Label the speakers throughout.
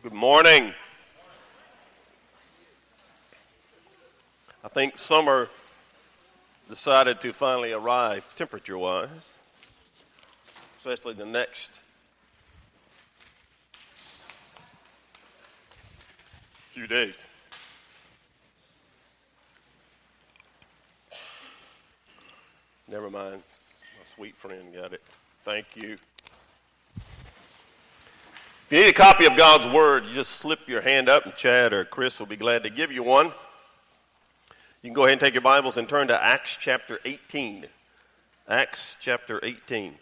Speaker 1: Good morning. I think summer decided to finally arrive temperature wise, especially the next few days. Never mind. My sweet friend got it. Thank you. If you need a copy of God's Word, you just slip your hand up, and Chad or Chris will be glad to give you one. You can go ahead and take your Bibles and turn to Acts chapter 18. Acts chapter 18.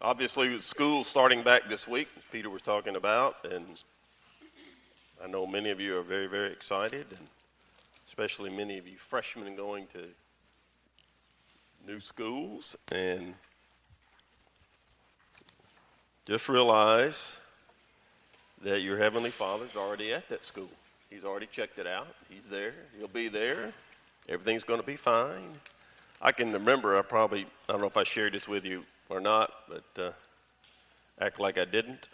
Speaker 1: Obviously, with school starting back this week, as Peter was talking about, and I know many of you are very, very excited, and especially many of you freshmen going to new schools. And just realize that your Heavenly Father's already at that school. He's already checked it out. He's there. He'll be there. Everything's going to be fine. I can remember, I probably, I don't know if I shared this with you or not, but uh, act like I didn't.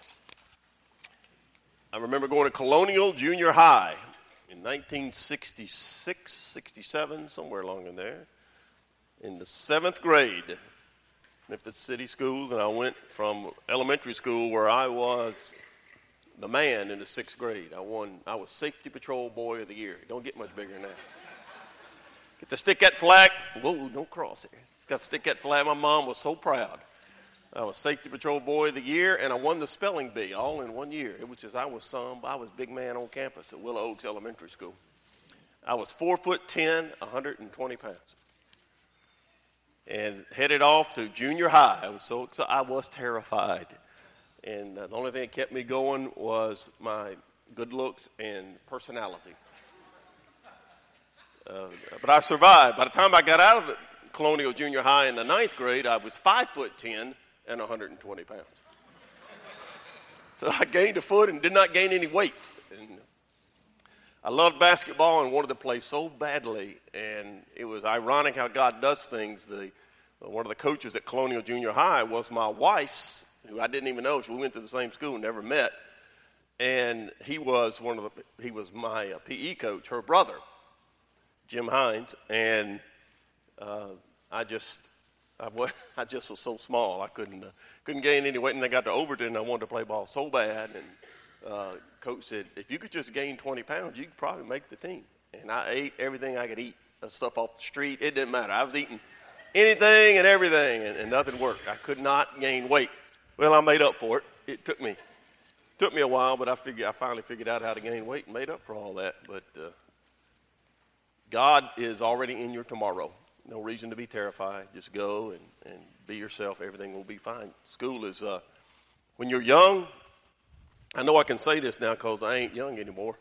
Speaker 1: I remember going to Colonial Junior High in 1966, 67, somewhere along in there, in the seventh grade, Memphis City Schools, and I went from elementary school where I was the man in the sixth grade. I won. I was Safety Patrol Boy of the Year. Don't get much bigger than that. Get to stick that flag. Whoa, don't cross it. Got stick that flag. My mom was so proud. I was Safety Patrol Boy of the Year, and I won the spelling bee all in one year. It was just I was some. I was big man on campus at Willow Oaks Elementary School. I was four foot ten, 120 pounds, and headed off to junior high. I was so excited. I was terrified, and uh, the only thing that kept me going was my good looks and personality. Uh, but I survived. By the time I got out of the Colonial Junior High in the ninth grade, I was five foot ten and 120 pounds. So I gained a foot and did not gain any weight. And I loved basketball and wanted to play so badly. And it was ironic how God does things. The one of the coaches at Colonial Junior High was my wife's, who I didn't even know. So We went to the same school, and never met. And he was one of the he was my uh, PE coach, her brother, Jim Hines, and uh, I just I, was, I just was so small I couldn't uh, couldn't gain any weight. And I got to Overton, I wanted to play ball so bad, and uh, coach said, if you could just gain 20 pounds, you could probably make the team. And I ate everything I could eat, stuff off the street. It didn't matter. I was eating anything and everything, and, and nothing worked. I could not gain weight. Well, I made up for it. It took me took me a while, but I figured I finally figured out how to gain weight and made up for all that. But uh, God is already in your tomorrow. No reason to be terrified. Just go and, and be yourself. Everything will be fine. School is, uh, when you're young, I know I can say this now because I ain't young anymore.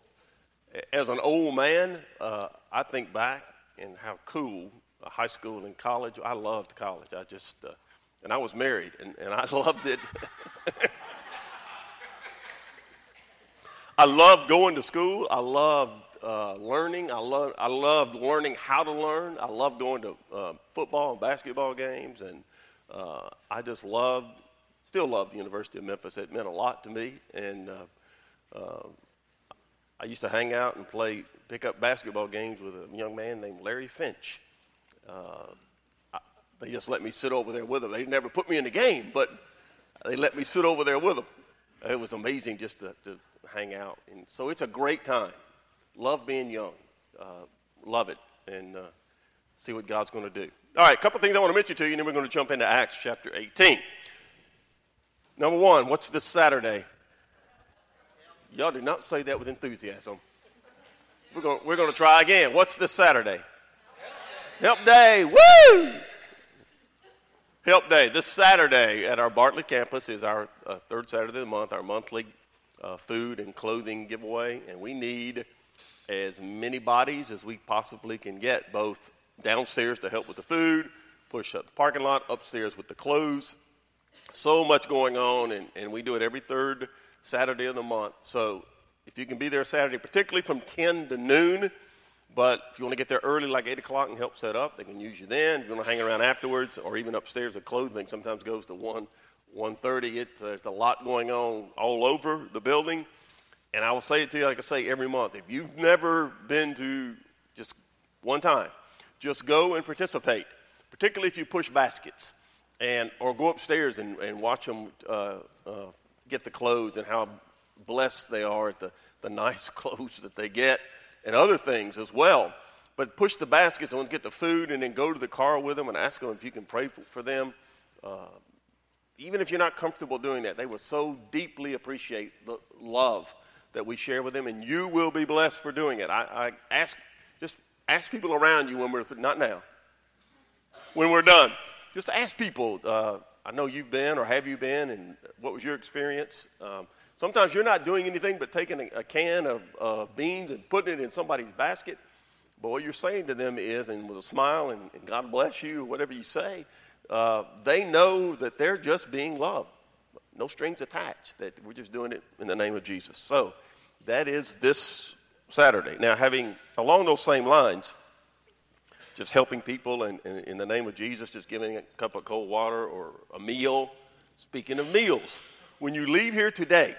Speaker 1: As an old man, uh, I think back and how cool high school and college. I loved college. I just, uh, and I was married and, and I loved it. I loved going to school. I loved uh, learning. I love I loved learning how to learn. I loved going to uh, football and basketball games, and uh, I just loved, still love the University of Memphis. It meant a lot to me, and uh, uh, I used to hang out and play pick up basketball games with a young man named Larry Finch. Uh, I, they just let me sit over there with him. They never put me in the game, but they let me sit over there with them. It was amazing just to, to hang out. And so it's a great time. Love being young. Uh, love it. And uh, see what God's going to do. All right, a couple things I want to mention to you, and then we're going to jump into Acts chapter 18. Number one, what's this Saturday? Y'all do not say that with enthusiasm. We're going, we're going to try again. What's this Saturday? Help Day. Woo! Help Day. This Saturday at our Bartlett campus is our uh, third Saturday of the month, our monthly uh, food and clothing giveaway, and we need as many bodies as we possibly can get, both downstairs to help with the food, push up the parking lot, upstairs with the clothes. So much going on, and, and we do it every third Saturday of the month. So if you can be there Saturday, particularly from 10 to noon, But if you want to get there early, like 8 o'clock, and help set up, they can use you then. If you want to hang around afterwards, or even upstairs, the clothing sometimes goes to 1, 1.30. It, uh, there's a lot going on all over the building. And I will say it to you like I say every month. If you've never been to just one time, just go and participate, particularly if you push baskets and or go upstairs and, and watch them uh, uh, get the clothes and how blessed they are at the, the nice clothes that they get and other things as well. But push the baskets and get the food and then go to the car with them and ask them if you can pray for, for them. Uh, even if you're not comfortable doing that, they will so deeply appreciate the love that we share with them, and you will be blessed for doing it. I, I ask, just ask people around you when we're th- not now, when we're done. Just ask people. Uh, I know you've been, or have you been, and what was your experience? Um, sometimes you're not doing anything but taking a, a can of beans and putting it in somebody's basket. But what you're saying to them is, and with a smile, and, and God bless you, whatever you say, uh, they know that they're just being loved. No strings attached, that we're just doing it in the name of Jesus. So that is this Saturday. Now, having along those same lines, just helping people and, in the name of Jesus, just giving a cup of cold water or a meal. Speaking of meals, when you leave here today,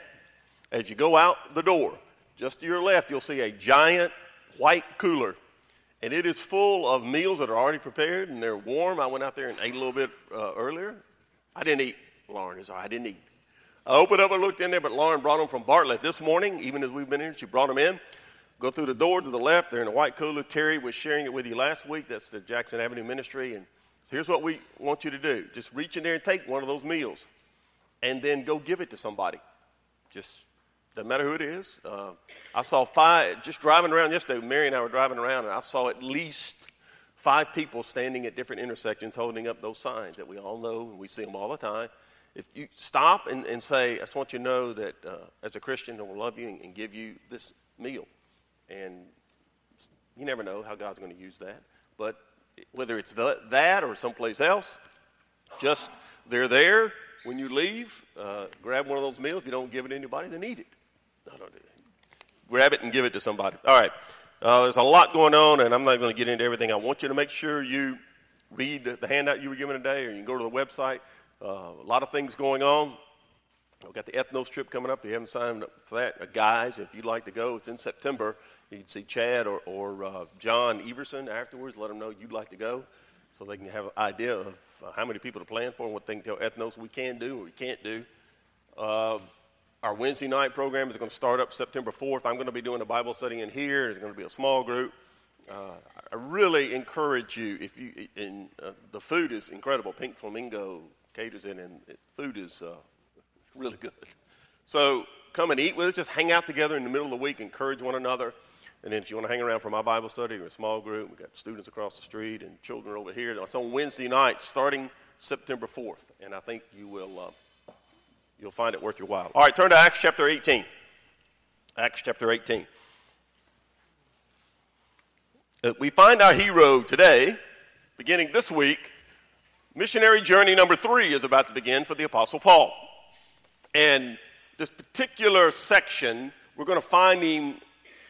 Speaker 1: as you go out the door, just to your left, you'll see a giant white cooler and it is full of meals that are already prepared and they're warm. I went out there and ate a little bit uh, earlier. I didn't eat. Lauren is I didn't eat. I opened up and looked in there, but Lauren brought them from Bartlett this morning. Even as we've been here, she brought them in. Go through the door to the left. They're in a white cooler. Terry was sharing it with you last week. That's the Jackson Avenue Ministry. And so here's what we want you to do: just reach in there and take one of those meals, and then go give it to somebody. Just doesn't matter who it is. Uh, I saw five, just driving around yesterday, Mary and I were driving around, and I saw at least five people standing at different intersections holding up those signs that we all know and we see them all the time. If you stop and, and say, I just want you to know that uh, as a Christian, I will love you and, and give you this meal. And you never know how God's going to use that. But whether it's the, that or someplace else, just they're there when you leave. Uh, grab one of those meals. If you don't give it to anybody, then eat it. No. Grab it and give it to somebody. All right. Uh, there's a lot going on, and I'm not going to get into everything. I want you to make sure you read the handout you were given today, or you can go to the website. Uh, a lot of things going on. We've got the ethnos trip coming up. If you haven't signed up for that, uh, guys, if you'd like to go, it's in September. You can see Chad or, or uh, John Everson afterwards. Let them know you'd like to go so they can have an idea of uh, how many people to plan for and what they can tell ethnos we can do or we can't do. Uh, our Wednesday night program is going to start up September 4th. I'm going to be doing a Bible study in here. It's going to be a small group. Uh, I really encourage you if you and uh, the food is incredible. Pink Flamingo it, and food is uh, really good. So come and eat with us. Just hang out together in the middle of the week. Encourage one another. And then if you want to hang around for my Bible study or a small group, we've got students across the street and children over here. It's on Wednesday night starting September 4th. And I think you will uh, You'll find it worth your while. All right, turn to Acts chapter 18. Acts chapter 18. Uh, we find our hero today, beginning this week. Missionary journey number three is about to begin for the Apostle Paul. And this particular section, we're going to find him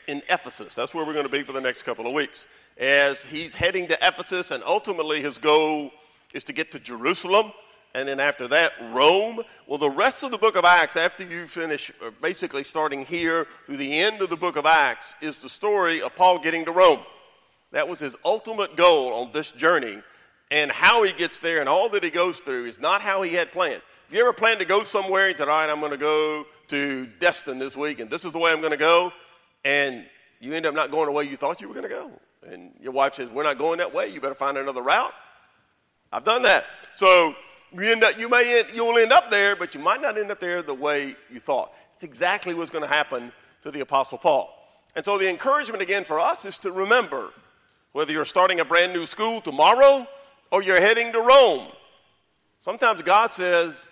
Speaker 1: in Ephesus. That's where we're going to be for the next couple of weeks. As he's heading to Ephesus, and ultimately his goal is to get to Jerusalem and then after that, Rome. Well, the rest of the book of Acts, after you finish uh, basically starting here through the end of the book of Acts, is the story of Paul getting to Rome. That was his ultimate goal on this journey. And how he gets there and all that he goes through is not how he had planned. If you ever planned to go somewhere and said, All right, I'm going to go to Destin this week, and this is the way I'm going to go, and you end up not going the way you thought you were going to go. And your wife says, We're not going that way. You better find another route. I've done that. So you, end up, you may end, you'll end up there, but you might not end up there the way you thought. It's exactly what's going to happen to the Apostle Paul. And so the encouragement again for us is to remember whether you're starting a brand new school tomorrow or you're heading to Rome. Sometimes God says,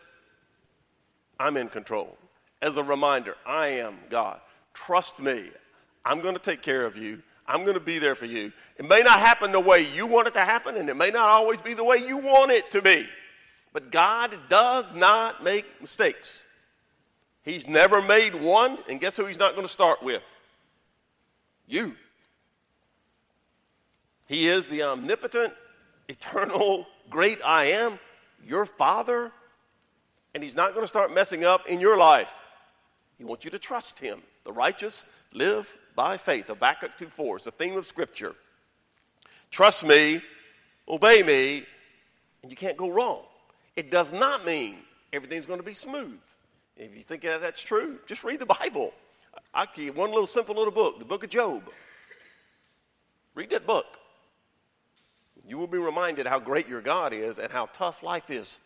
Speaker 1: I'm in control. As a reminder, I am God. Trust me. I'm going to take care of you. I'm going to be there for you. It may not happen the way you want it to happen, and it may not always be the way you want it to be. But God does not make mistakes. He's never made one, and guess who he's not going to start with? You. He is the omnipotent, eternal, great I am, your Father, and He's not going to start messing up in your life. He wants you to trust Him. The righteous live by faith. Habakkuk 2 4 is the theme of Scripture. Trust me, obey me, and you can't go wrong. It does not mean everything's going to be smooth. If you think that that's true, just read the Bible. I give you one little simple little book, the book of Job. Read that book. You will be reminded how great your God is and how tough life is.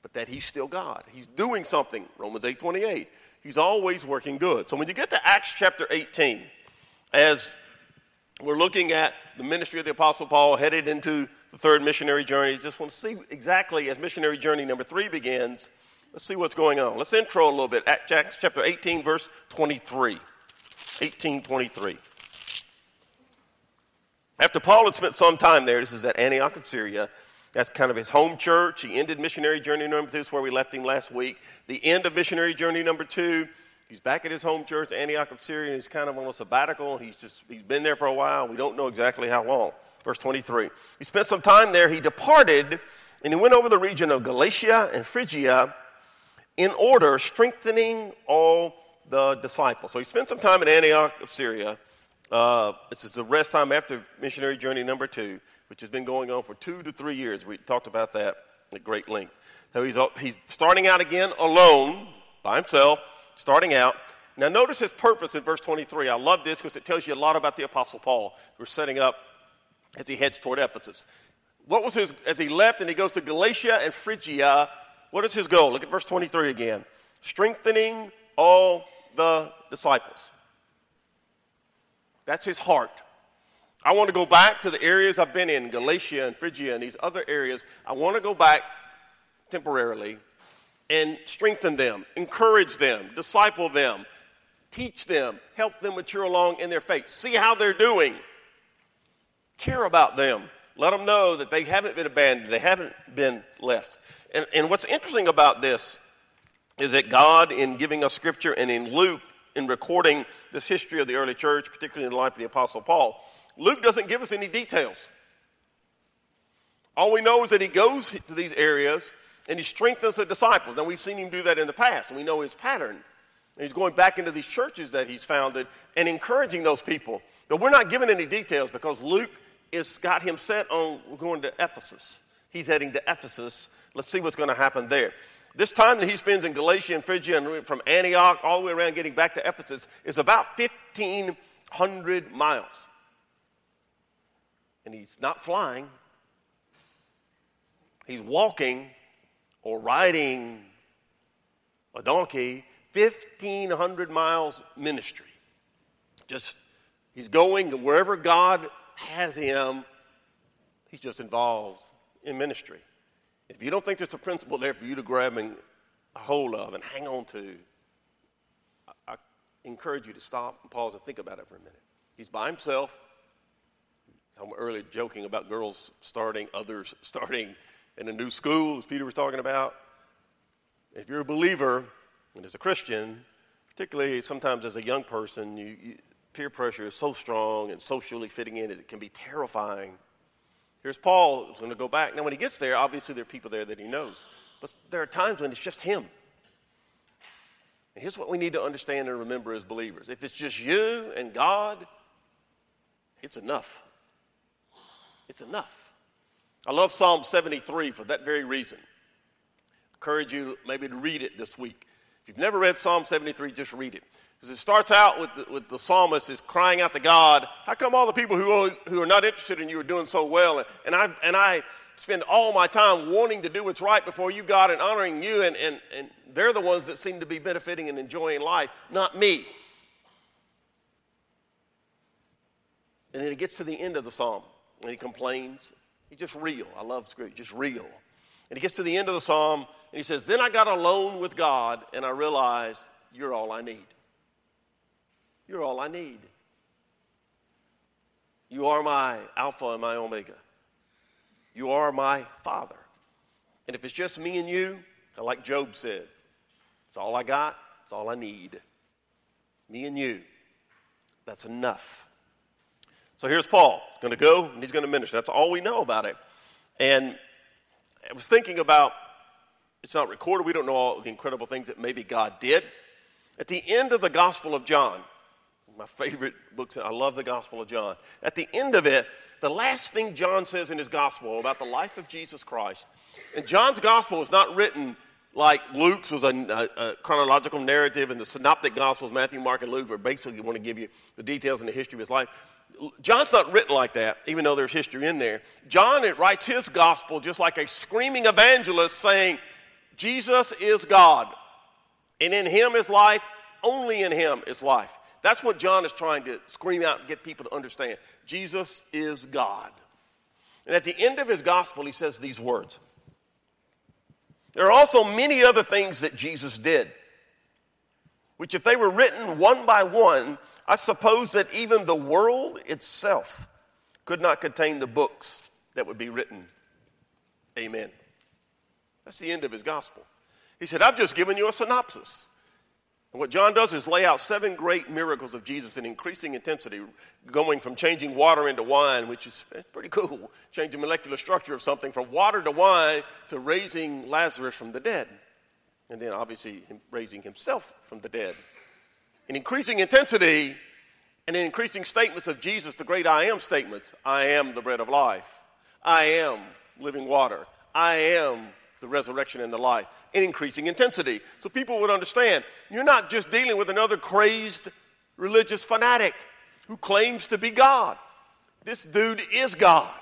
Speaker 1: But that he's still God. He's doing something. Romans 8 28. He's always working good. So when you get to Acts chapter 18, as we're looking at the ministry of the Apostle Paul headed into the third missionary journey, just want to see exactly as missionary journey number three begins, let's see what's going on. Let's intro a little bit. Acts chapter 18, verse 23. 1823. After Paul had spent some time there, this is at Antioch in Syria, that's kind of his home church. He ended missionary journey number two, is where we left him last week. The end of missionary journey number two, he's back at his home church, Antioch of Syria, and he's kind of on a sabbatical. He's just he's been there for a while. We don't know exactly how long. Verse 23. He spent some time there. He departed and he went over the region of Galatia and Phrygia in order, strengthening all the disciples. So he spent some time in Antioch of Syria. Uh, this is the rest time after missionary journey number two which has been going on for two to three years. We talked about that at great length. So he's, he's starting out again alone, by himself, starting out. Now, notice his purpose in verse 23. I love this because it tells you a lot about the Apostle Paul. We're setting up as he heads toward Ephesus. What was his, as he left and he goes to Galatia and Phrygia, what is his goal? Look at verse 23 again. Strengthening all the disciples. That's his heart. I want to go back to the areas I've been in, Galatia and Phrygia and these other areas. I want to go back temporarily and strengthen them, encourage them, disciple them, teach them, help them mature along in their faith, see how they're doing, care about them, let them know that they haven't been abandoned, they haven't been left. And, and what's interesting about this is that God, in giving us scripture and in Luke, in recording this history of the early church, particularly in the life of the Apostle Paul, Luke doesn't give us any details. All we know is that he goes to these areas and he strengthens the disciples. And we've seen him do that in the past, and we know his pattern. And he's going back into these churches that he's founded and encouraging those people. But we're not given any details because Luke has got him set on going to Ephesus. He's heading to Ephesus. Let's see what's going to happen there. This time that he spends in Galatia and Phrygia and from Antioch all the way around getting back to Ephesus is about 1,500 miles and he's not flying, he's walking or riding a donkey 1,500 miles ministry. Just, he's going wherever God has him, he's just involved in ministry. If you don't think there's a principle there for you to grab and a hold of and hang on to, I, I encourage you to stop and pause and think about it for a minute. He's by himself. I'm earlier joking about girls starting, others starting in a new school, as Peter was talking about. If you're a believer and as a Christian, particularly sometimes as a young person, you, you, peer pressure is so strong and socially fitting in, that it can be terrifying. Here's Paul who's going to go back. Now, when he gets there, obviously there are people there that he knows, but there are times when it's just him. And here's what we need to understand and remember as believers if it's just you and God, it's enough. It's enough. I love Psalm 73 for that very reason. I encourage you maybe to read it this week. If you've never read Psalm 73, just read it. Because it starts out with the, with the psalmist is crying out to God, how come all the people who are, who are not interested in you are doing so well? And I, and I spend all my time wanting to do what's right before you, God, and honoring you, and, and, and they're the ones that seem to be benefiting and enjoying life, not me. And then it gets to the end of the psalm and he complains. He's just real. I love scripture, just real. And he gets to the end of the psalm and he says, Then I got alone with God and I realized you're all I need. You're all I need. You are my Alpha and my Omega. You are my Father. And if it's just me and you, like Job said, it's all I got, it's all I need. Me and you. That's enough. So here's Paul, going to go and he's going to minister. That's all we know about it. And I was thinking about, it's not recorded, we don't know all the incredible things that maybe God did. At the end of the Gospel of John, my favorite books, I love the Gospel of John. At the end of it, the last thing John says in his Gospel about the life of Jesus Christ, and John's Gospel is not written like Luke's was a, a, a, chronological narrative, and the synoptic Gospels, Matthew, Mark, and Luke, are basically want to give you the details and the history of his life. John's not written like that, even though there's history in there. John it writes his gospel just like a screaming evangelist saying, Jesus is God, and in him is life, only in him is life. That's what John is trying to scream out and get people to understand. Jesus is God. And at the end of his gospel, he says these words. There are also many other things that Jesus did, which, if they were written one by one, I suppose that even the world itself could not contain the books that would be written. Amen. That's the end of his gospel. He said, I've just given you a synopsis. What John does is lay out seven great miracles of Jesus in increasing intensity, going from changing water into wine, which is pretty cool, changing molecular structure of something from water to wine to raising Lazarus from the dead. And then obviously raising himself from the dead. In increasing intensity and in increasing statements of Jesus, the great I am statements I am the bread of life, I am living water, I am the resurrection and the life in increasing intensity. So people would understand you're not just dealing with another crazed religious fanatic who claims to be God. This dude is God.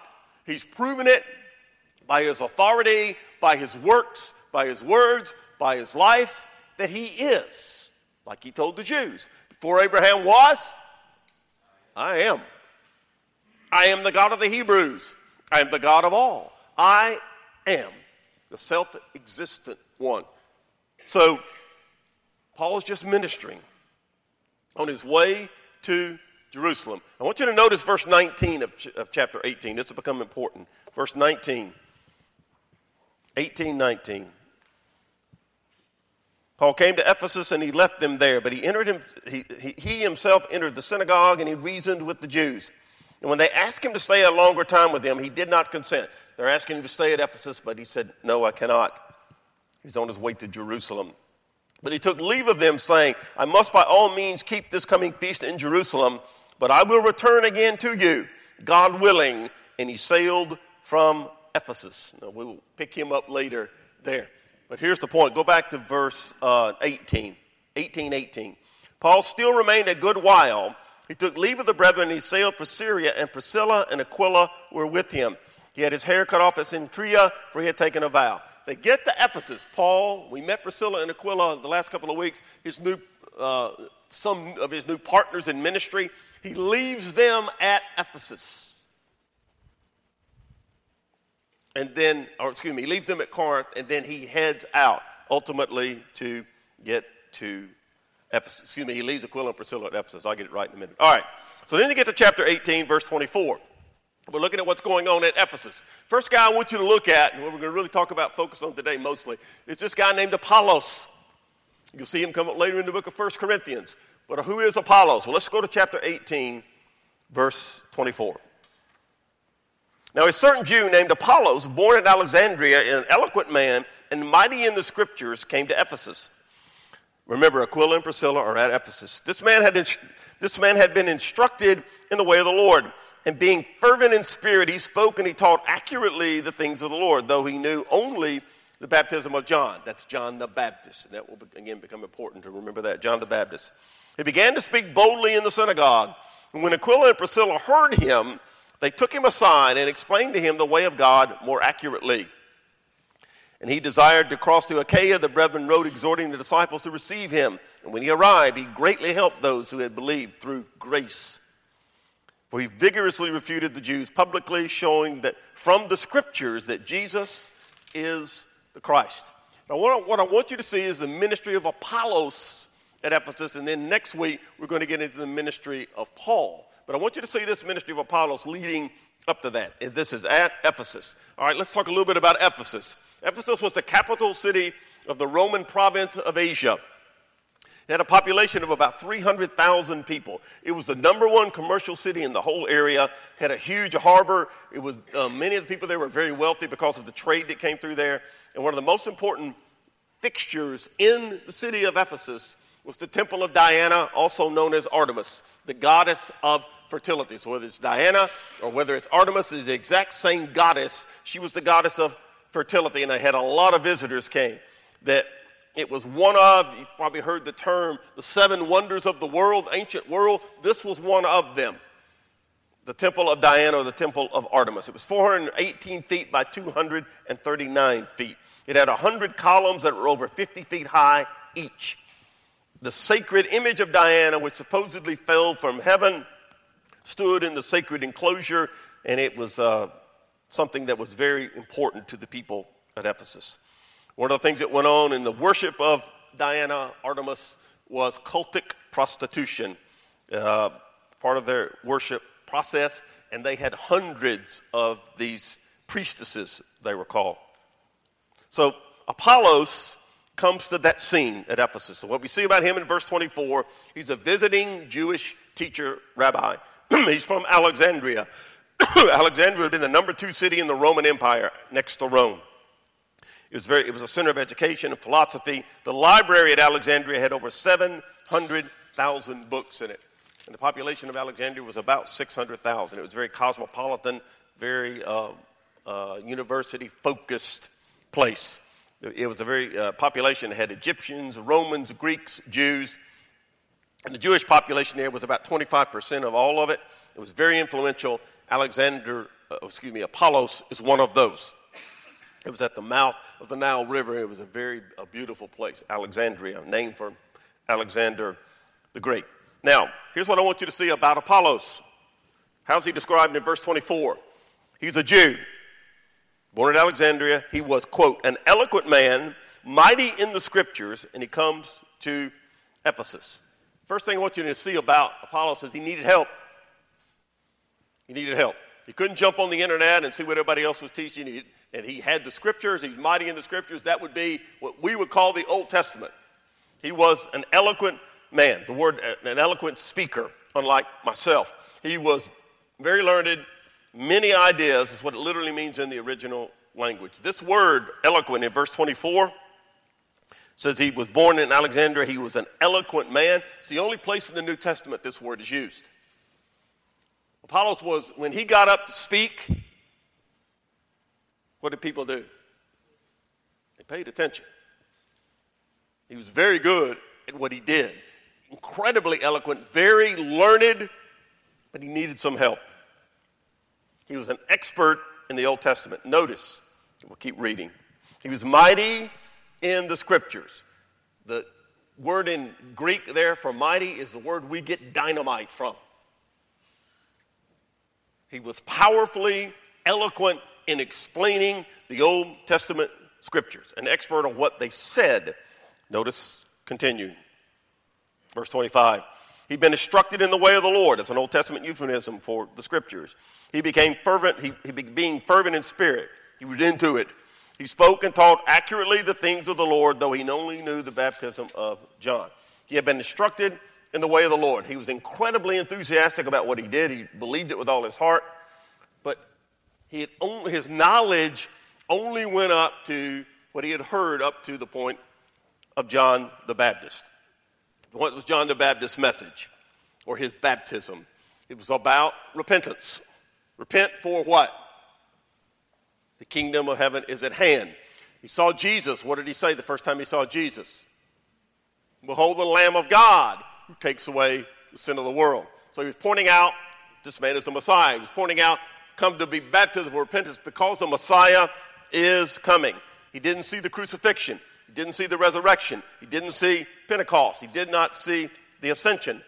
Speaker 1: He's proven it by his authority, by his works, by his words, by his life, that he is. Like he told the Jews before Abraham was, I am. I am the God of the Hebrews. I am the God of all. I am the self existent one. So, Paul is just ministering on his way to Jerusalem. I want you to notice verse 19 of, ch- of chapter 18. This will become important. Verse 19. 18, 19. Paul came to Ephesus and he left them there, but he entered him, he, he himself entered the synagogue and he reasoned with the Jews. And when they asked him to stay a longer time with them, he did not consent. They're asking him to stay at Ephesus, but he said, No, I cannot. He's on his way to Jerusalem. But he took leave of them, saying, I must by all means keep this coming feast in Jerusalem, but I will return again to you, God willing. And he sailed from Ephesus. Now, we will pick him up later there. But here's the point. Go back to verse uh, 18. 18, 18. Paul still remained a good while. He took leave of the brethren and he sailed for Syria, and Priscilla and Aquila were with him. He had his hair cut off at Cenchrea, for he had taken a vow. They get to Ephesus. Paul, we met Priscilla and Aquila the last couple of weeks. His new, uh, some of his new partners in ministry. He leaves them at Ephesus. And then, or excuse me, he leaves them at Corinth, and then he heads out ultimately to get to Ephesus. Excuse me, he leaves Aquila and Priscilla at Ephesus. I'll get it right in a minute. All right. So then you get to chapter 18, verse 24. We're looking at what's going on at Ephesus. First guy I want you to look at, and what we're going to really talk about, focus on today mostly, is this guy named Apollos. You'll see him come up later in the book of 1 Corinthians. But who is Apollos? Well, let's go to chapter 18, verse 24. Now, a certain Jew named Apollos, born at Alexandria, an eloquent man and mighty in the scriptures, came to Ephesus. Remember, Aquila and Priscilla are at Ephesus. This man had, this man had been instructed in the way of the Lord and being fervent in spirit, he spoke and he taught accurately the things of the Lord, though he knew only the baptism of John. That's John the Baptist. And that will again become important to remember that. John the Baptist. He began to speak boldly in the synagogue. And when Aquila and Priscilla heard him, they took him aside and explained to him the way of God more accurately. And he desired to cross to Achaia. The brethren wrote exhorting the disciples to receive him. And when he arrived, he greatly helped those who had believed through grace. For he vigorously refuted the Jews publicly, showing that from the scriptures that Jesus is the Christ. Now, what I want you to see is the ministry of Apollos at Ephesus, and then next week we're going to get into the ministry of Paul. But I want you to see this ministry of Apollos leading up to that. This is at Ephesus. All right, let's talk a little bit about Ephesus. Ephesus was the capital city of the Roman province of Asia. It had a population of about 300,000 people. It was the number one commercial city in the whole area. Had a huge harbor. It was uh, many of the people there were very wealthy because of the trade that came through there. And one of the most important fixtures in the city of Ephesus was the temple of Diana, also known as Artemis, the goddess of fertility. So whether it's Diana or whether it's Artemis, it's the exact same goddess. She was the goddess of fertility, and I had a lot of visitors came that it was one of, you've probably heard the term, the seven wonders of the world, ancient world. This was one of them. The Temple of Diana or the Temple of Artemis. It was 418 feet by 239 feet. It had 100 columns that were over 50 feet high each. The sacred image of Diana, which supposedly fell from heaven, stood in the sacred enclosure, and it was uh, something that was very important to the people at Ephesus. One of the things that went on in the worship of Diana Artemis was cultic prostitution, uh, part of their worship process, and they had hundreds of these priestesses, they were called. So Apollos comes to that scene at Ephesus. So what we see about him in verse 24, he's a visiting Jewish teacher rabbi. he's from Alexandria. Alexandria had been the number two city in the Roman Empire next to Rome. It was, very, it was a center of education and philosophy. The library at Alexandria had over 700,000 books in it. And the population of Alexandria was about 600,000. It was very cosmopolitan, very uh, uh, university focused place. It was a very uh, population that had Egyptians, Romans, Greeks, Jews. And the Jewish population there was about 25% of all of it. It was very influential. Alexander, uh, excuse me, Apollos is one of those. It was at the mouth of the Nile River. It was a very a beautiful place, Alexandria, named for Alexander the Great. Now, here's what I want you to see about Apollos. How's he described in verse 24? He's a Jew, born at Alexandria. He was, quote, an eloquent man, mighty in the scriptures, and he comes to Ephesus. First thing I want you to see about Apollos is he needed help. He needed help. He couldn't jump on the internet and see what everybody else was teaching. He, and he had the scriptures. He's mighty in the scriptures. That would be what we would call the Old Testament. He was an eloquent man, the word, an eloquent speaker, unlike myself. He was very learned, many ideas is what it literally means in the original language. This word, eloquent, in verse 24, says he was born in Alexandria. He was an eloquent man. It's the only place in the New Testament this word is used. Apollos was, when he got up to speak, what did people do? They paid attention. He was very good at what he did. Incredibly eloquent, very learned, but he needed some help. He was an expert in the Old Testament. Notice, we'll keep reading. He was mighty in the scriptures. The word in Greek there for mighty is the word we get dynamite from. He was powerfully eloquent in explaining the Old Testament scriptures, an expert on what they said. Notice, continue. Verse 25. He'd been instructed in the way of the Lord. That's an Old Testament euphemism for the scriptures. He became fervent, he, he being fervent in spirit. He was into it. He spoke and taught accurately the things of the Lord, though he only knew the baptism of John. He had been instructed in the way of the Lord. He was incredibly enthusiastic about what he did. He believed it with all his heart. But he only, his knowledge only went up to what he had heard up to the point of John the Baptist. What was John the Baptist's message or his baptism? It was about repentance. Repent for what? The kingdom of heaven is at hand. He saw Jesus. What did he say the first time he saw Jesus? Behold the Lamb of God who takes away the sin of the world. So he was pointing out this man is the Messiah. He was pointing out come to be baptized of repentance because the Messiah is coming. He didn't see the crucifixion. He didn't see the resurrection. He didn't see Pentecost. He did not see the ascension.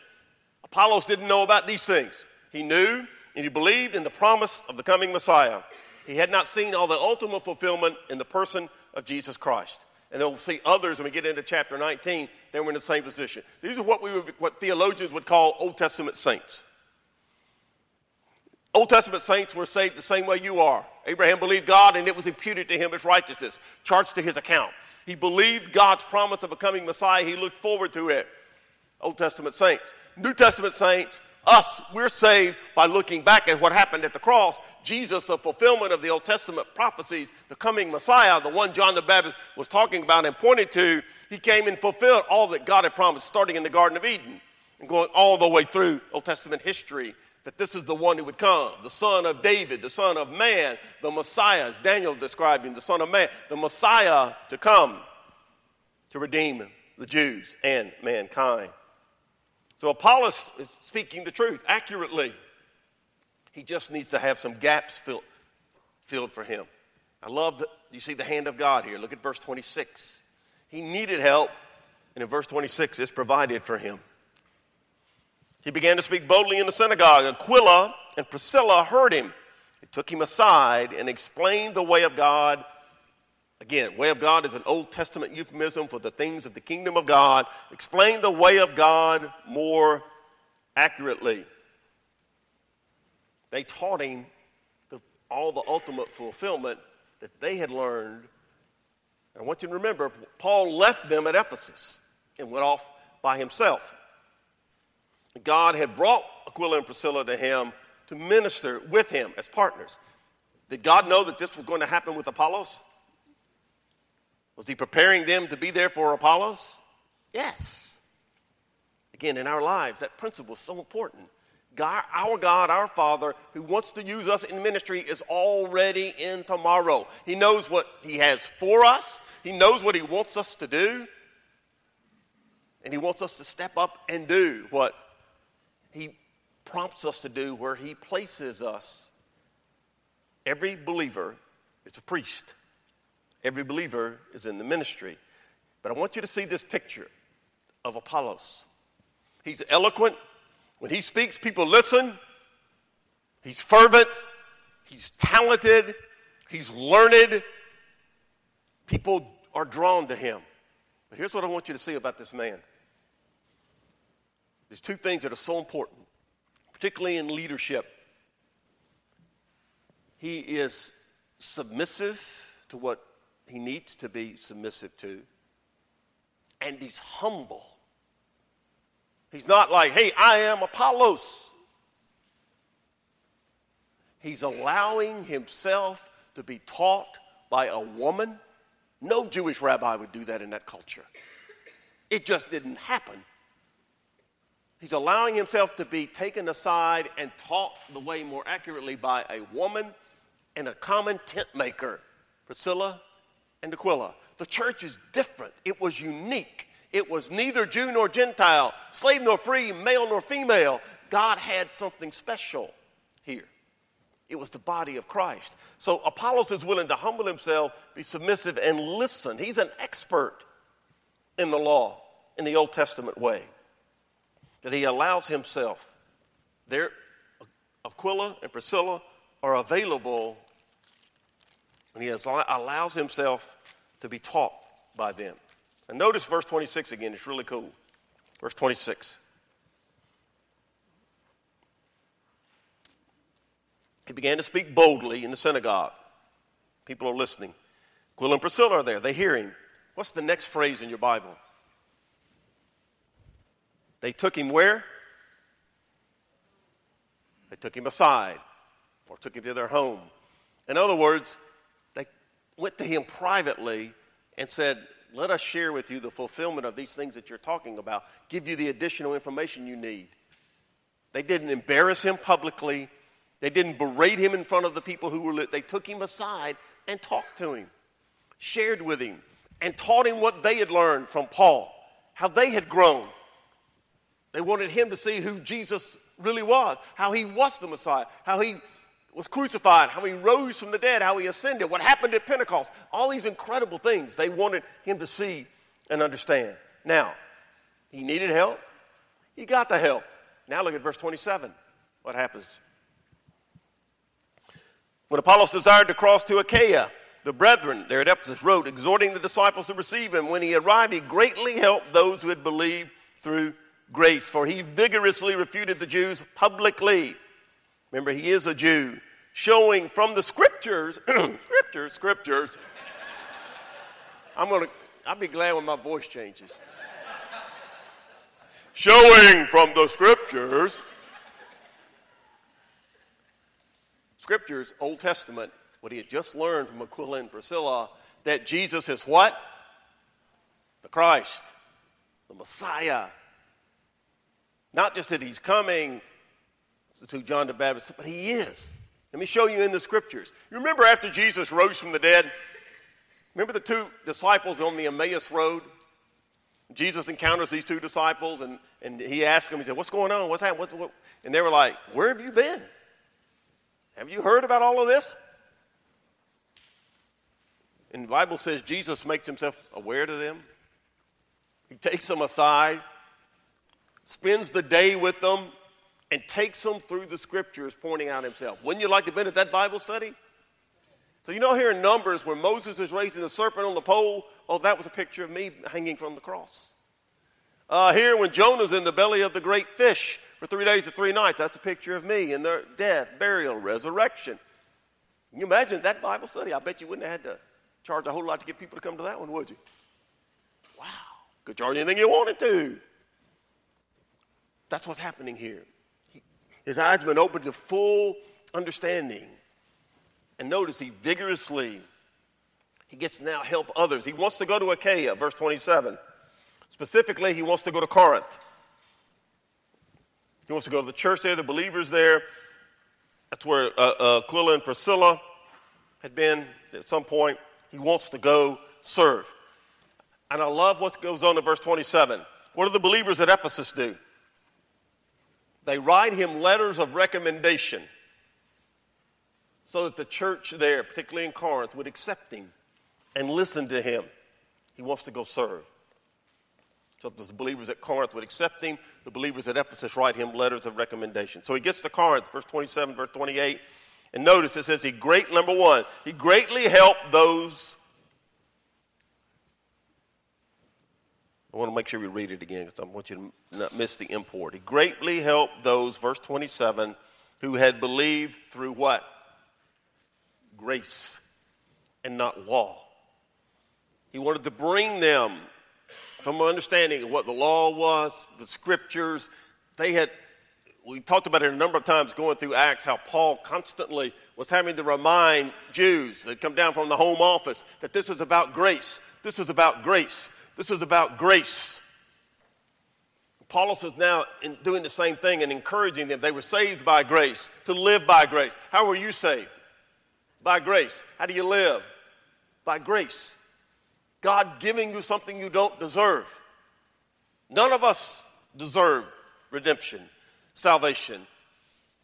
Speaker 1: Apollos didn't know about these things. He knew and he believed in the promise of the coming Messiah. He had not seen all the ultimate fulfillment in the person of Jesus Christ. And then we'll see others when we get into chapter 19, they were in the same position. These are what we would, what theologians would call Old Testament saints. Old Testament saints were saved the same way you are. Abraham believed God and it was imputed to him as righteousness, charged to his account. He believed God's promise of a coming Messiah. He looked forward to it. Old Testament saints. New Testament saints, us, we're saved by looking back at what happened at the cross. Jesus, the fulfillment of the Old Testament prophecies, the coming Messiah, the one John the Baptist was talking about and pointed to, he came and fulfilled all that God had promised, starting in the Garden of Eden and going all the way through Old Testament history. That this is the one who would come, the son of David, the son of man, the Messiah, as Daniel described him, the son of man, the Messiah to come to redeem the Jews and mankind. So Apollos is speaking the truth accurately. He just needs to have some gaps filled, filled for him. I love that you see the hand of God here. Look at verse 26. He needed help, and in verse 26, it's provided for him. He began to speak boldly in the synagogue. Aquila and Priscilla heard him. They took him aside and explained the way of God Again, way of God is an Old Testament euphemism for the things of the kingdom of God. Explain the way of God more accurately. They taught him the, all the ultimate fulfillment that they had learned. I want you to remember, Paul left them at Ephesus and went off by himself. God had brought Aquila and Priscilla to him to minister with him as partners. Did God know that this was going to happen with Apollos? Was he preparing them to be there for Apollos? Yes. Again, in our lives, that principle is so important. God, our God, our Father, who wants to use us in ministry, is already in tomorrow. He knows what He has for us, He knows what He wants us to do, and He wants us to step up and do what He prompts us to do where He places us. Every believer is a priest. Every believer is in the ministry. But I want you to see this picture of Apollos. He's eloquent. When he speaks, people listen. He's fervent. He's talented. He's learned. People are drawn to him. But here's what I want you to see about this man. There's two things that are so important, particularly in leadership. He is submissive to what he needs to be submissive to. And he's humble. He's not like, hey, I am Apollos. He's allowing himself to be taught by a woman. No Jewish rabbi would do that in that culture. It just didn't happen. He's allowing himself to be taken aside and taught the way more accurately by a woman and a common tent maker, Priscilla and Aquila. The church is different. It was unique. It was neither Jew nor Gentile, slave nor free, male nor female. God had something special here. It was the body of Christ. So Apollos is willing to humble himself, be submissive, and listen. He's an expert in the law, in the Old Testament way. That he allows himself. There, Aquila and Priscilla are available and he allows himself to be taught by them. And notice verse 26 again, it's really cool. Verse 26. He began to speak boldly in the synagogue. People are listening. Aquila and Priscilla are there. They hear him. What's the next phrase in your Bible? They took him where? They took him aside or took him to their home. In other words, went to him privately and said, Let us share with you the fulfillment of these things that you're talking about, give you the additional information you need. They didn't embarrass him publicly, they didn't berate him in front of the people who were lit. They took him aside and talked to him, shared with him, and taught him what they had learned from Paul, how they had grown. They wanted him to see who Jesus really was, how he was the Messiah, how he was crucified, how he rose from the dead, how he ascended, what happened at Pentecost, all these incredible things they wanted him to see and understand. Now, he needed help. He got the help. Now look at verse 27. What happens? When Apollos desired to cross to Achaia, the brethren there at Ephesus wrote, exhorting the disciples to receive him. When he arrived, he greatly helped those who had believed through grace, for he vigorously refuted the Jews publicly Remember, he is a Jew, showing from the scriptures, scriptures, scriptures. I'm going to, I'll be glad when my voice changes. showing from the scriptures. Scriptures, Old Testament, what he had just learned from Aquila and Priscilla, that Jesus is what? The Christ, the Messiah. Not just that he's coming to John the Baptist, but he is. Let me show you in the scriptures. You remember after Jesus rose from the dead? Remember the two disciples on the Emmaus Road? Jesus encounters these two disciples and, and he asks them, he said, What's going on? What's happening? What, what? And they were like, Where have you been? Have you heard about all of this? And the Bible says Jesus makes himself aware to them. He takes them aside, spends the day with them, and takes them through the scriptures pointing out himself. Wouldn't you like to have been at that Bible study? So you know here in Numbers where Moses is raising the serpent on the pole, oh, that was a picture of me hanging from the cross. Uh, here when Jonah's in the belly of the great fish for three days and three nights, that's a picture of me in their death, burial, resurrection. Can you imagine that Bible study? I bet you wouldn't have had to charge a whole lot to get people to come to that one, would you? Wow. Could charge anything you wanted to. That's what's happening here. His eyes have been opened to full understanding. And notice he vigorously, he gets to now help others. He wants to go to Achaia, verse 27. Specifically, he wants to go to Corinth. He wants to go to the church there, the believers there. That's where uh, uh, Aquila and Priscilla had been at some point. He wants to go serve. And I love what goes on in verse 27. What do the believers at Ephesus do? They write him letters of recommendation so that the church there, particularly in Corinth, would accept him and listen to him. He wants to go serve. So the believers at Corinth would accept him. The believers at Ephesus write him letters of recommendation. So he gets to Corinth, verse 27, verse 28. And notice it says he great, number one, he greatly helped those I want to make sure we read it again because I want you to not miss the import. He greatly helped those, verse 27, who had believed through what? Grace and not law. He wanted to bring them from an understanding of what the law was, the scriptures. They had, we talked about it a number of times going through Acts, how Paul constantly was having to remind Jews that come down from the home office that this is about grace. This is about grace. This is about grace. Apollos is now doing the same thing and encouraging them. They were saved by grace, to live by grace. How were you saved? By grace. How do you live? By grace. God giving you something you don't deserve. None of us deserve redemption, salvation,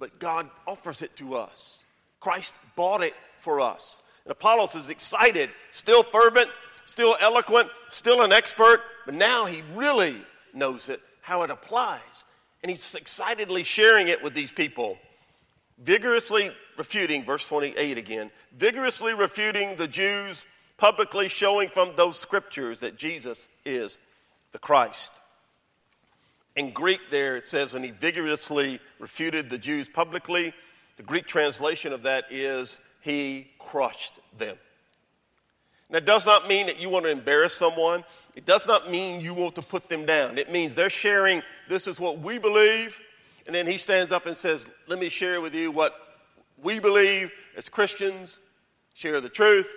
Speaker 1: but God offers it to us. Christ bought it for us. And Apollos is excited, still fervent, still eloquent, still an expert, but now he really knows it, how it applies. And he's excitedly sharing it with these people. Vigorously refuting, verse 28 again, vigorously refuting the Jews, publicly showing from those scriptures that Jesus is the Christ. In Greek, there it says, and he vigorously refuted the Jews publicly. The Greek translation of that is, he crushed them. That does not mean that you want to embarrass someone. It does not mean you want to put them down. It means they're sharing, this is what we believe. And then he stands up and says, Let me share with you what we believe as Christians, share the truth.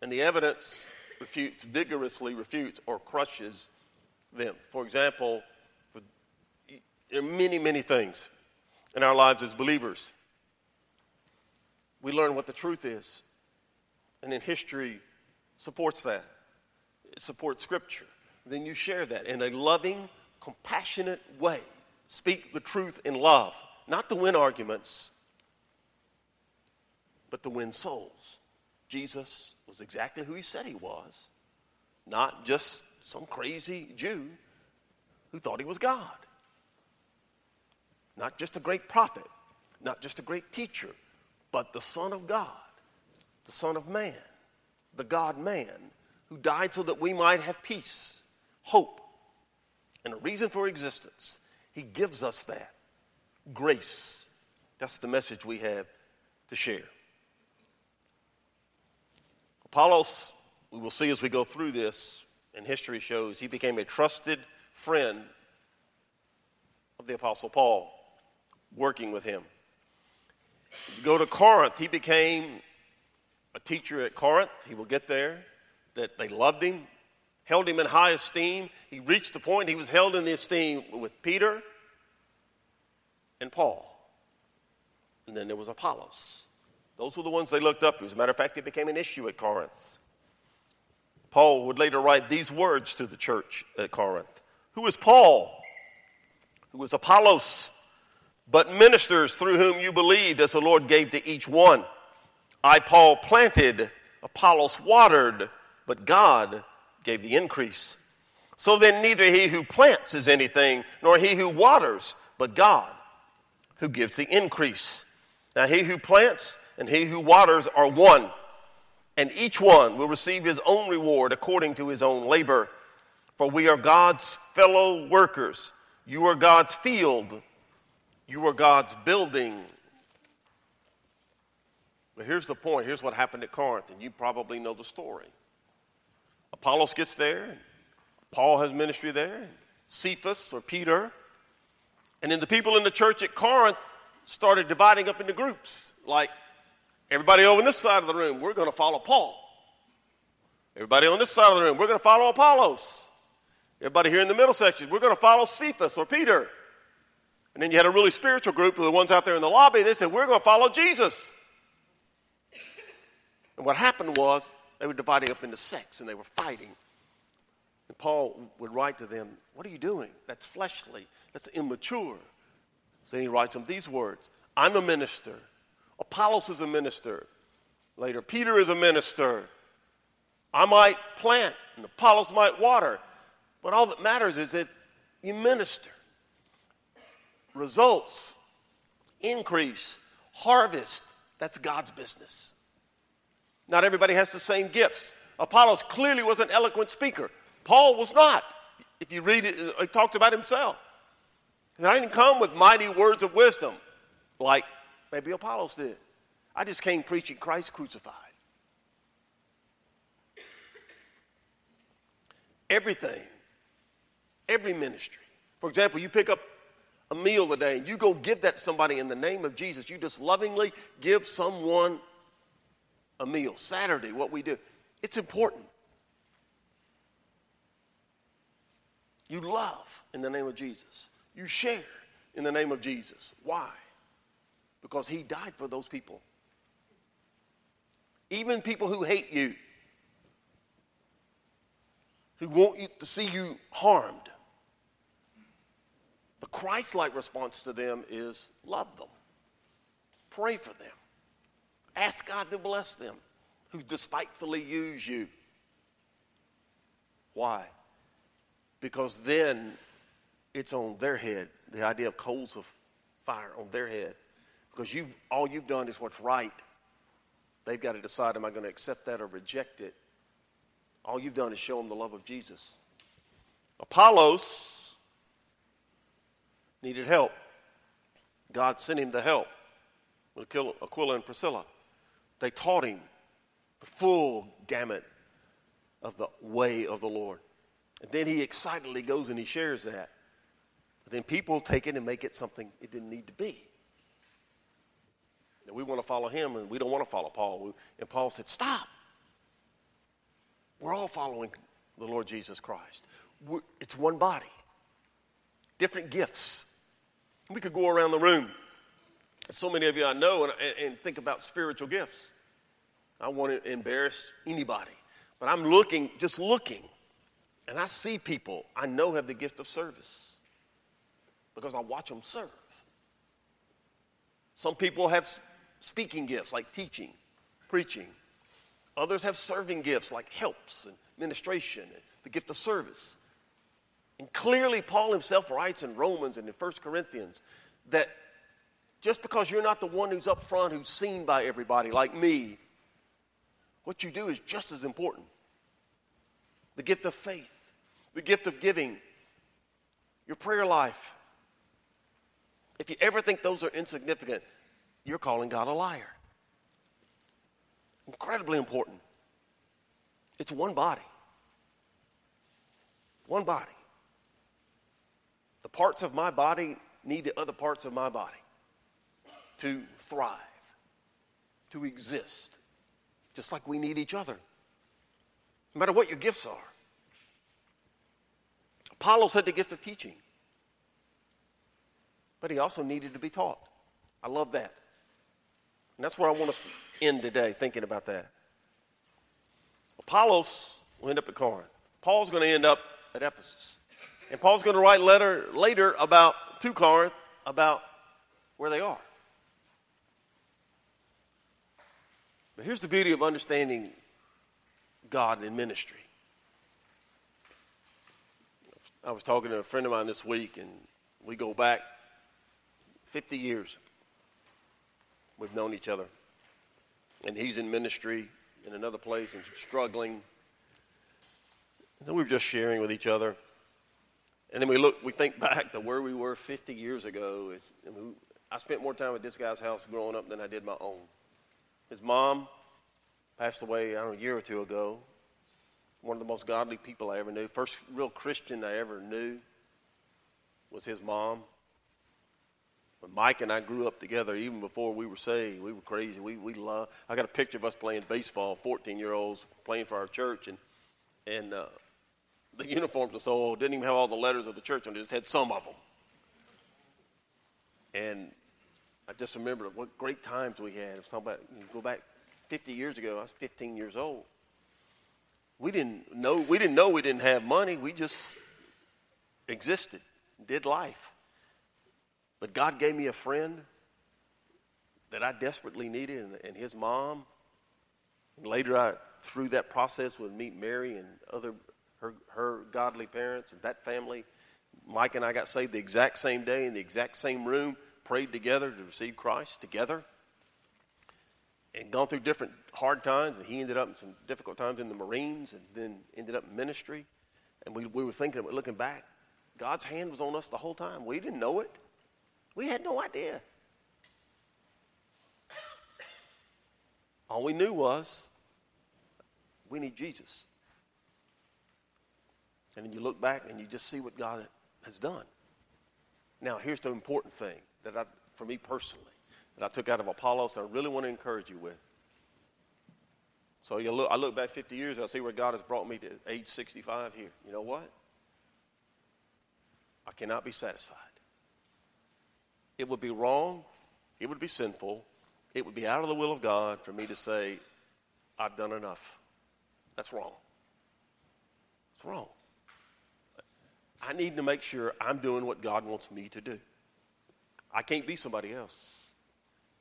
Speaker 1: And the evidence refutes, vigorously refutes, or crushes them. For example, there are many, many things in our lives as believers. We learn what the truth is and in history supports that. It supports Scripture. Then you share that in a loving, compassionate way. Speak the truth in love, not to win arguments, but to win souls. Jesus was exactly who he said he was, not just some crazy Jew who thought he was God. Not just a great prophet, not just a great teacher, but the Son of God the Son of Man, the God man, who died so that we might have peace, hope, and a reason for existence. He gives us that grace. That's the message we have to share. Apollos, we will see as we go through this, and history shows, he became a trusted friend of the Apostle Paul, working with him. You go to Corinth, he became a teacher at Corinth. He will get there. That they loved him, held him in high esteem. He reached the point he was held in the esteem with Peter and Paul. And then there was Apollos. Those were the ones they looked up to. As a matter of fact, it became an issue at Corinth. Paul would later write these words to the church at Corinth Who is Paul? Who is Apollos? But ministers through whom you believed, as the Lord gave to each one. I, Paul, planted, Apollos watered, but God gave the increase. So then, neither he who plants is anything, nor he who waters, but God who gives the increase. Now, he who plants and he who waters are one and each one will receive his own reward according to his own labor. For we are God's fellow workers. You are God's field. You are God's building. But here's the point. Here's what happened at Corinth, and you probably know the story. Apollos gets there, Paul has ministry there, Cephas or Peter, and then the people in the church at Corinth started dividing up into groups. Like Everybody over on this side of the room, we're going to follow Paul. Everybody on this side of the room, we're going to follow Apollos. Everybody here in the middle section, we're going to follow Cephas or Peter. And then you had a really spiritual group of the ones out there in the lobby. They said, We're going to follow Jesus. And what happened was they were dividing up into sects and they were fighting. And Paul would write to them, What are you doing? That's fleshly. That's immature. So then he writes them these words I'm a minister Apollos is a minister. Later, Peter is a minister. I might plant and Apollos might water. But all that matters is that you minister. Results, increase, harvest, that's God's business. Not everybody has the same gifts. Apollos clearly was an eloquent speaker. Paul was not. If you read it, uh, he talked about himself. I didn't come with mighty words of wisdom like Maybe Apollos did. I just came preaching Christ crucified. Everything, every ministry. For example, you pick up a meal today and you go give that somebody in the name of Jesus. You just lovingly give someone a meal. Saturday, what we do, it's important. You love in the name of Jesus. You share in the name of Jesus. Why? because he died for those people. Even people who hate you, who want you to see you harmed. The Christ like response to them is love them, pray for them, ask God to bless them who despitefully use you. Why? Because then it's on their head, the idea of coals of fire on their head because you all you've done is what's right. They've got to decide am I going to accept that or reject it? All you've done is show them the love of Jesus. Apollos needed help. God sent him to help with Aquila and Priscilla. They taught him the full gamut of the way of the Lord. And then he excitedly goes and he shares that. But then people take it and make it something it didn't need to be. And we want to follow him, and we don't want to follow Paul. And Paul said, Stop. We're all following the Lord Jesus Christ. We're, it's one body, different gifts. We could go around the room. So many of you I know and, and think about spiritual gifts. I want to embarrass anybody. But I'm looking, just looking, and I see people I know have the gift of service because I watch them serve. Some people have speaking gifts like teaching, preaching. Others have serving gifts like helps and ministration and the gift of service. And clearly, Paul himself writes in Romans and in 1 Corinthians that just because you're not the one who's up front, who's seen by everybody like me, what you do is just as important. The gift of faith, the gift of giving, your prayer life. If you ever think those are insignificant, you're calling God a liar. Incredibly important. It's one body. One body. The parts of my body need the other parts of my body to thrive, to exist, just like we need each other, no matter what your gifts are. Apollos had the gift of teaching, but he also needed to be taught. I love that. And that's where I want us to end today, thinking about that. Apollos will end up at Corinth. Paul's going to end up at Ephesus. And Paul's going to write a letter later about to Corinth about where they are. But here's the beauty of understanding God in ministry. I was talking to a friend of mine this week, and we go back 50 years. We've known each other. And he's in ministry in another place and struggling. And then we were just sharing with each other. And then we look, we think back to where we were 50 years ago. It's, I spent more time at this guy's house growing up than I did my own. His mom passed away, I don't know, a year or two ago. One of the most godly people I ever knew. First real Christian I ever knew was his mom. When Mike and I grew up together, even before we were saved, we were crazy. We we love. I got a picture of us playing baseball, 14 year olds playing for our church, and and uh, the uniforms were so old, didn't even have all the letters of the church on it, just had some of them. And I just remember what great times we had. I was talking about, you go back 50 years ago, I was 15 years old. We didn't know, we didn't know we didn't have money. We just existed, did life. But God gave me a friend that I desperately needed, and, and his mom. And later, I through that process would meet Mary and other her her godly parents and that family. Mike and I got saved the exact same day in the exact same room, prayed together to receive Christ together, and gone through different hard times. And he ended up in some difficult times in the Marines, and then ended up in ministry. And we we were thinking, looking back, God's hand was on us the whole time. We didn't know it. We had no idea. All we knew was we need Jesus. And then you look back and you just see what God has done. Now, here's the important thing that I, for me personally, that I took out of Apollos, that I really want to encourage you with. So you look, I look back 50 years, and I see where God has brought me to age 65 here. You know what? I cannot be satisfied. It would be wrong. It would be sinful. It would be out of the will of God for me to say, I've done enough. That's wrong. It's wrong. I need to make sure I'm doing what God wants me to do. I can't be somebody else.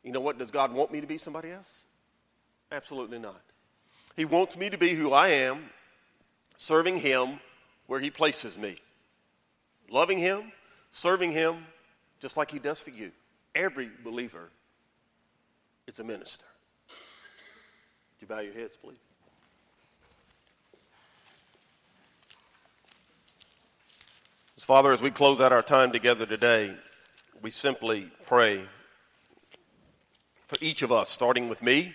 Speaker 1: You know what? Does God want me to be somebody else? Absolutely not. He wants me to be who I am, serving Him where He places me, loving Him, serving Him, just like He does for you. Every believer is a minister. Would you bow your heads, please? Father, as we close out our time together today, we simply pray for each of us, starting with me,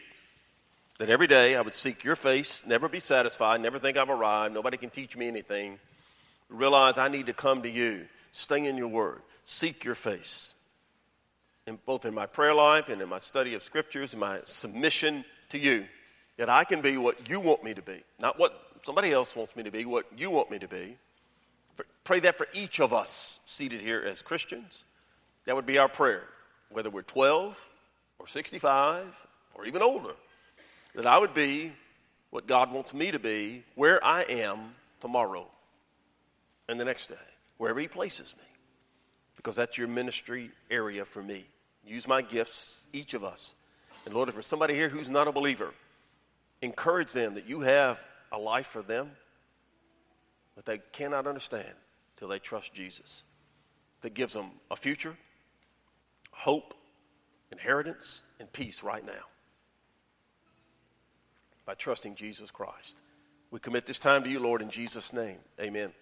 Speaker 1: that every day I would seek your face, never be satisfied, never think I've arrived, nobody can teach me anything. Realize I need to come to you, stay in your word, seek your face. In both in my prayer life and in my study of scriptures and my submission to you, that I can be what you want me to be, not what somebody else wants me to be, what you want me to be. Pray that for each of us seated here as Christians. That would be our prayer, whether we're 12 or 65 or even older, that I would be what God wants me to be where I am tomorrow and the next day, wherever He places me because that's your ministry area for me. Use my gifts, each of us. And Lord, if there's somebody here who's not a believer, encourage them that you have a life for them that they cannot understand till they trust Jesus. That gives them a future, hope, inheritance, and peace right now by trusting Jesus Christ. We commit this time to you, Lord, in Jesus' name. Amen.